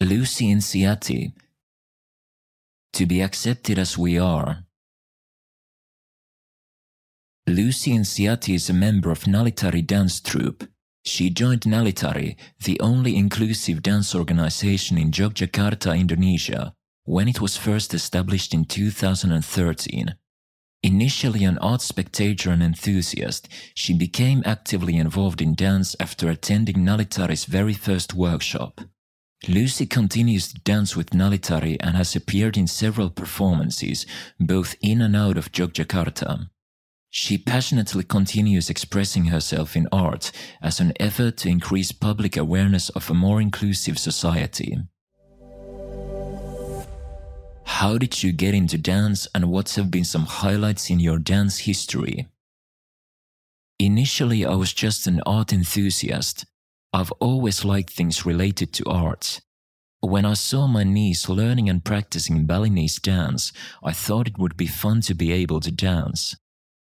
Lucy Insiati. To be accepted as we are. Lucy Insiati is a member of Nalitari dance troupe. She joined Nalitari, the only inclusive dance organization in Yogyakarta, Indonesia, when it was first established in 2013. Initially an art spectator and enthusiast, she became actively involved in dance after attending Nalitari's very first workshop. Lucy continues to dance with Nalitari and has appeared in several performances, both in and out of Yogyakarta. She passionately continues expressing herself in art as an effort to increase public awareness of a more inclusive society. How did you get into dance and what have been some highlights in your dance history? Initially, I was just an art enthusiast. I've always liked things related to art. When I saw my niece learning and practicing Balinese dance, I thought it would be fun to be able to dance.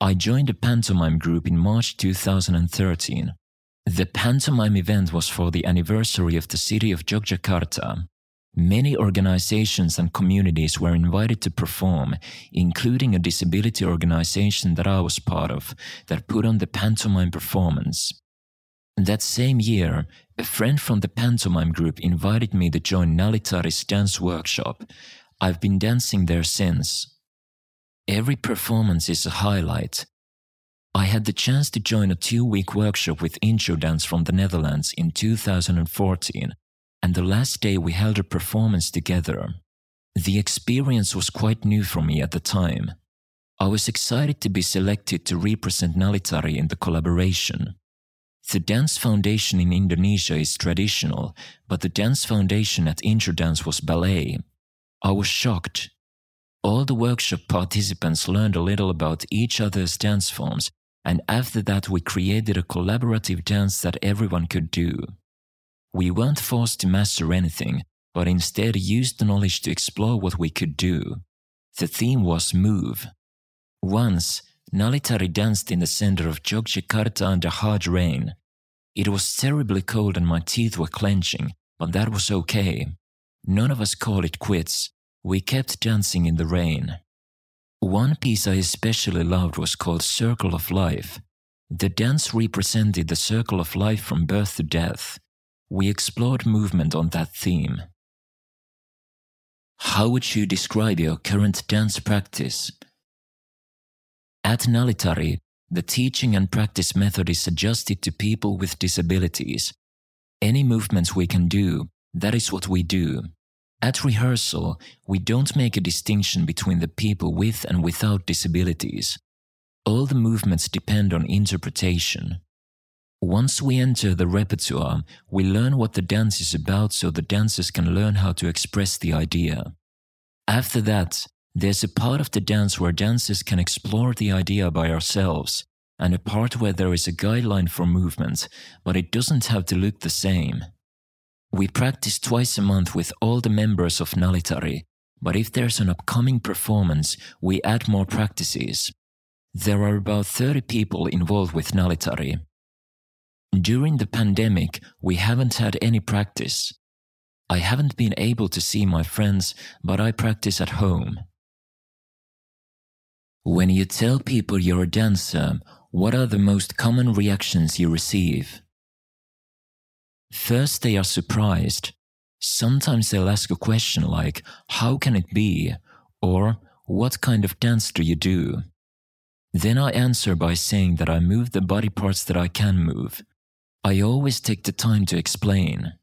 I joined a pantomime group in March 2013. The pantomime event was for the anniversary of the city of Yogyakarta. Many organizations and communities were invited to perform, including a disability organization that I was part of that put on the pantomime performance. That same year, a friend from the pantomime group invited me to join Nalitari's dance workshop. I've been dancing there since. Every performance is a highlight. I had the chance to join a two week workshop with Introdance from the Netherlands in 2014 and the last day we held a performance together. The experience was quite new for me at the time. I was excited to be selected to represent Nalitari in the collaboration. The dance foundation in Indonesia is traditional, but the dance foundation at Introdance was ballet. I was shocked. All the workshop participants learned a little about each other's dance forms, and after that, we created a collaborative dance that everyone could do. We weren't forced to master anything, but instead used the knowledge to explore what we could do. The theme was move. Once, Nalitari danced in the center of Yogyakarta under hard rain. It was terribly cold and my teeth were clenching, but that was okay. None of us called it quits. We kept dancing in the rain. One piece I especially loved was called Circle of Life. The dance represented the circle of life from birth to death we explored movement on that theme. How would you describe your current dance practice? At Nalitari, the teaching and practice method is adjusted to people with disabilities. Any movements we can do, that is what we do. At rehearsal, we don't make a distinction between the people with and without disabilities. All the movements depend on interpretation. Once we enter the repertoire, we learn what the dance is about so the dancers can learn how to express the idea. After that, there's a part of the dance where dancers can explore the idea by ourselves, and a part where there is a guideline for movement, but it doesn't have to look the same. We practice twice a month with all the members of Nalitari, but if there's an upcoming performance, we add more practices. There are about 30 people involved with Nalitari. During the pandemic, we haven't had any practice. I haven't been able to see my friends, but I practice at home. When you tell people you're a dancer, what are the most common reactions you receive? First, they are surprised. Sometimes they'll ask a question like, How can it be? or What kind of dance do you do? Then I answer by saying that I move the body parts that I can move, I always take the time to explain.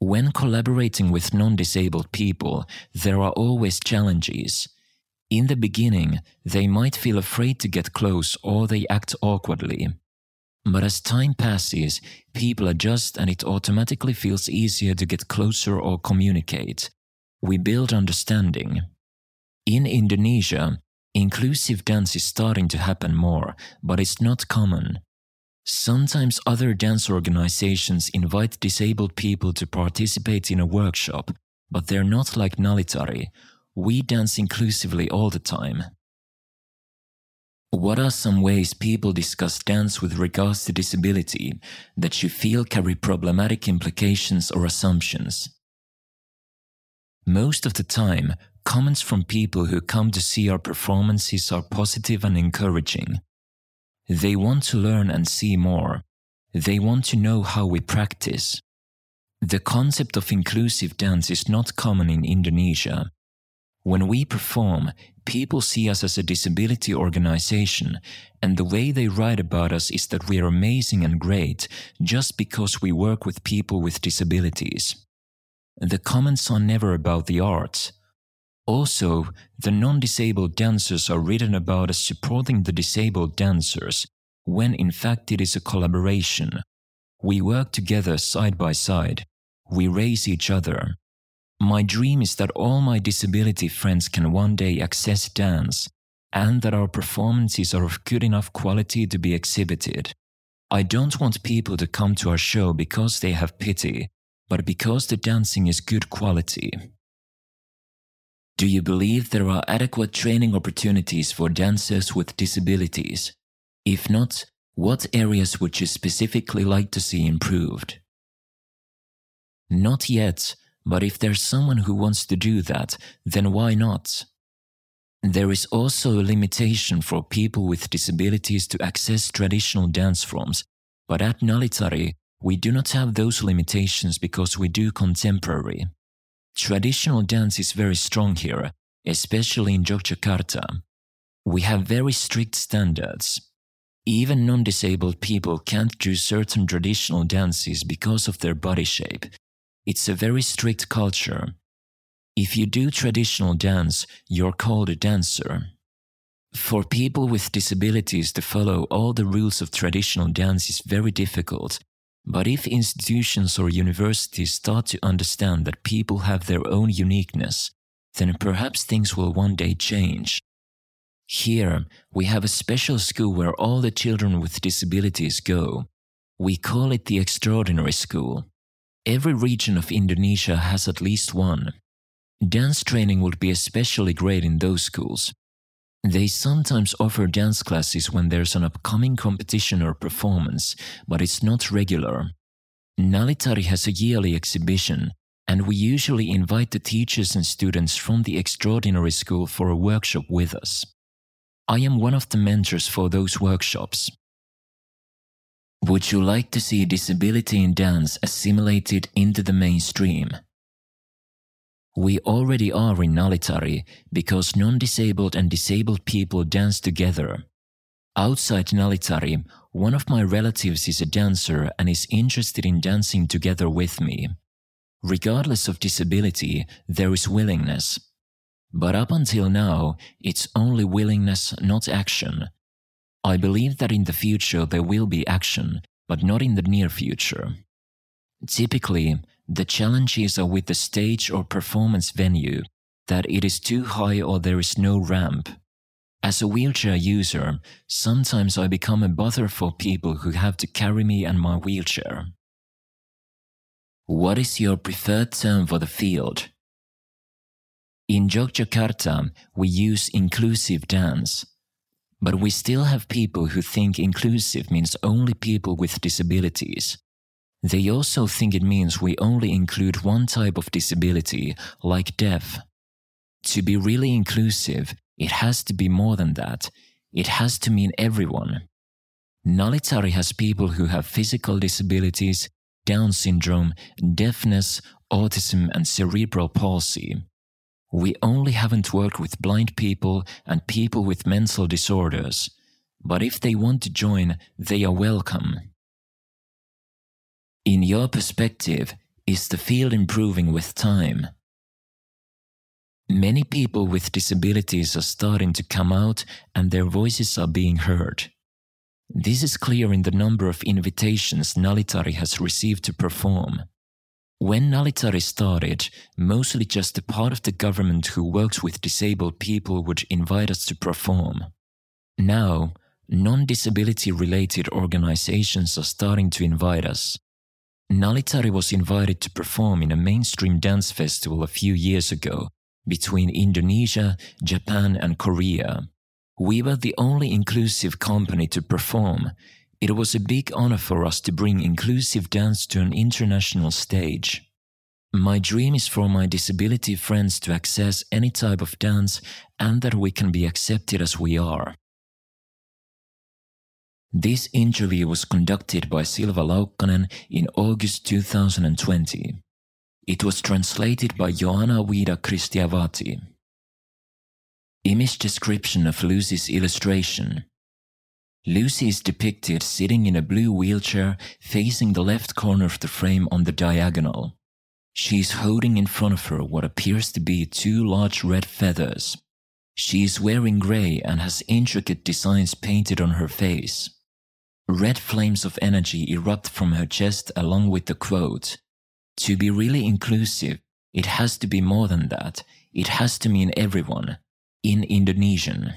When collaborating with non disabled people, there are always challenges. In the beginning, they might feel afraid to get close or they act awkwardly. But as time passes, people adjust and it automatically feels easier to get closer or communicate. We build understanding. In Indonesia, inclusive dance is starting to happen more, but it's not common. Sometimes other dance organizations invite disabled people to participate in a workshop, but they're not like Nalitari. We dance inclusively all the time. What are some ways people discuss dance with regards to disability that you feel carry problematic implications or assumptions? Most of the time, comments from people who come to see our performances are positive and encouraging. They want to learn and see more. They want to know how we practice. The concept of inclusive dance is not common in Indonesia. When we perform, people see us as a disability organization, and the way they write about us is that we are amazing and great just because we work with people with disabilities. The comments are never about the arts. Also, the non disabled dancers are written about as supporting the disabled dancers, when in fact it is a collaboration. We work together side by side. We raise each other. My dream is that all my disability friends can one day access dance and that our performances are of good enough quality to be exhibited. I don't want people to come to our show because they have pity, but because the dancing is good quality. Do you believe there are adequate training opportunities for dancers with disabilities? If not, what areas would you specifically like to see improved? Not yet, but if there's someone who wants to do that, then why not? There is also a limitation for people with disabilities to access traditional dance forms, but at Nalitari, we do not have those limitations because we do contemporary. Traditional dance is very strong here, especially in Yogyakarta. We have very strict standards. Even non disabled people can't do certain traditional dances because of their body shape, it's a very strict culture. If you do traditional dance, you're called a dancer. For people with disabilities to follow all the rules of traditional dance is very difficult, but if institutions or universities start to understand that people have their own uniqueness, then perhaps things will one day change. Here, we have a special school where all the children with disabilities go. We call it the Extraordinary School. Every region of Indonesia has at least one. Dance training would be especially great in those schools. They sometimes offer dance classes when there's an upcoming competition or performance, but it's not regular. Nalitari has a yearly exhibition, and we usually invite the teachers and students from the extraordinary school for a workshop with us. I am one of the mentors for those workshops. Would you like to see disability in dance assimilated into the mainstream? We already are in Nalitari because non disabled and disabled people dance together. Outside Nalitari, one of my relatives is a dancer and is interested in dancing together with me. Regardless of disability, there is willingness. But up until now, it's only willingness, not action, I believe that in the future there will be action, but not in the near future. Typically, the challenges are with the stage or performance venue, that it is too high or there is no ramp. As a wheelchair user, sometimes I become a bother for people who have to carry me and my wheelchair. What is your preferred term for the field? In Yogyakarta, we use inclusive dance, but we still have people who think inclusive means only people with disabilities. They also think it means we only include one type of disability, like deaf. To be really inclusive, it has to be more than that. It has to mean everyone. Nalitari has people who have physical disabilities, Down syndrome, deafness, autism, and cerebral palsy. We only haven't worked with blind people and people with mental disorders, but if they want to join, they are welcome. In your perspective, is the field improving with time? Many people with disabilities are starting to come out and their voices are being heard. This is clear in the number of invitations Nalitari has received to perform. When Nalitari started, mostly just a part of the government who works with disabled people would invite us to perform. Now, non disability related organizations are starting to invite us. Nalitari was invited to perform in a mainstream dance festival a few years ago between Indonesia, Japan, and Korea. We were the only inclusive company to perform, it was a big honor for us to bring inclusive dance to an international stage. My dream is for my disability friends to access any type of dance and that we can be accepted as we are. This interview was conducted by Silva Laukkanen in August 2020. It was translated by Joanna Vida Kristiavati. Image description of Lucy's illustration. Lucy is depicted sitting in a blue wheelchair facing the left corner of the frame on the diagonal. She is holding in front of her what appears to be two large red feathers. She is wearing grey and has intricate designs painted on her face. Red flames of energy erupt from her chest along with the quote, To be really inclusive, it has to be more than that. It has to mean everyone, in Indonesian.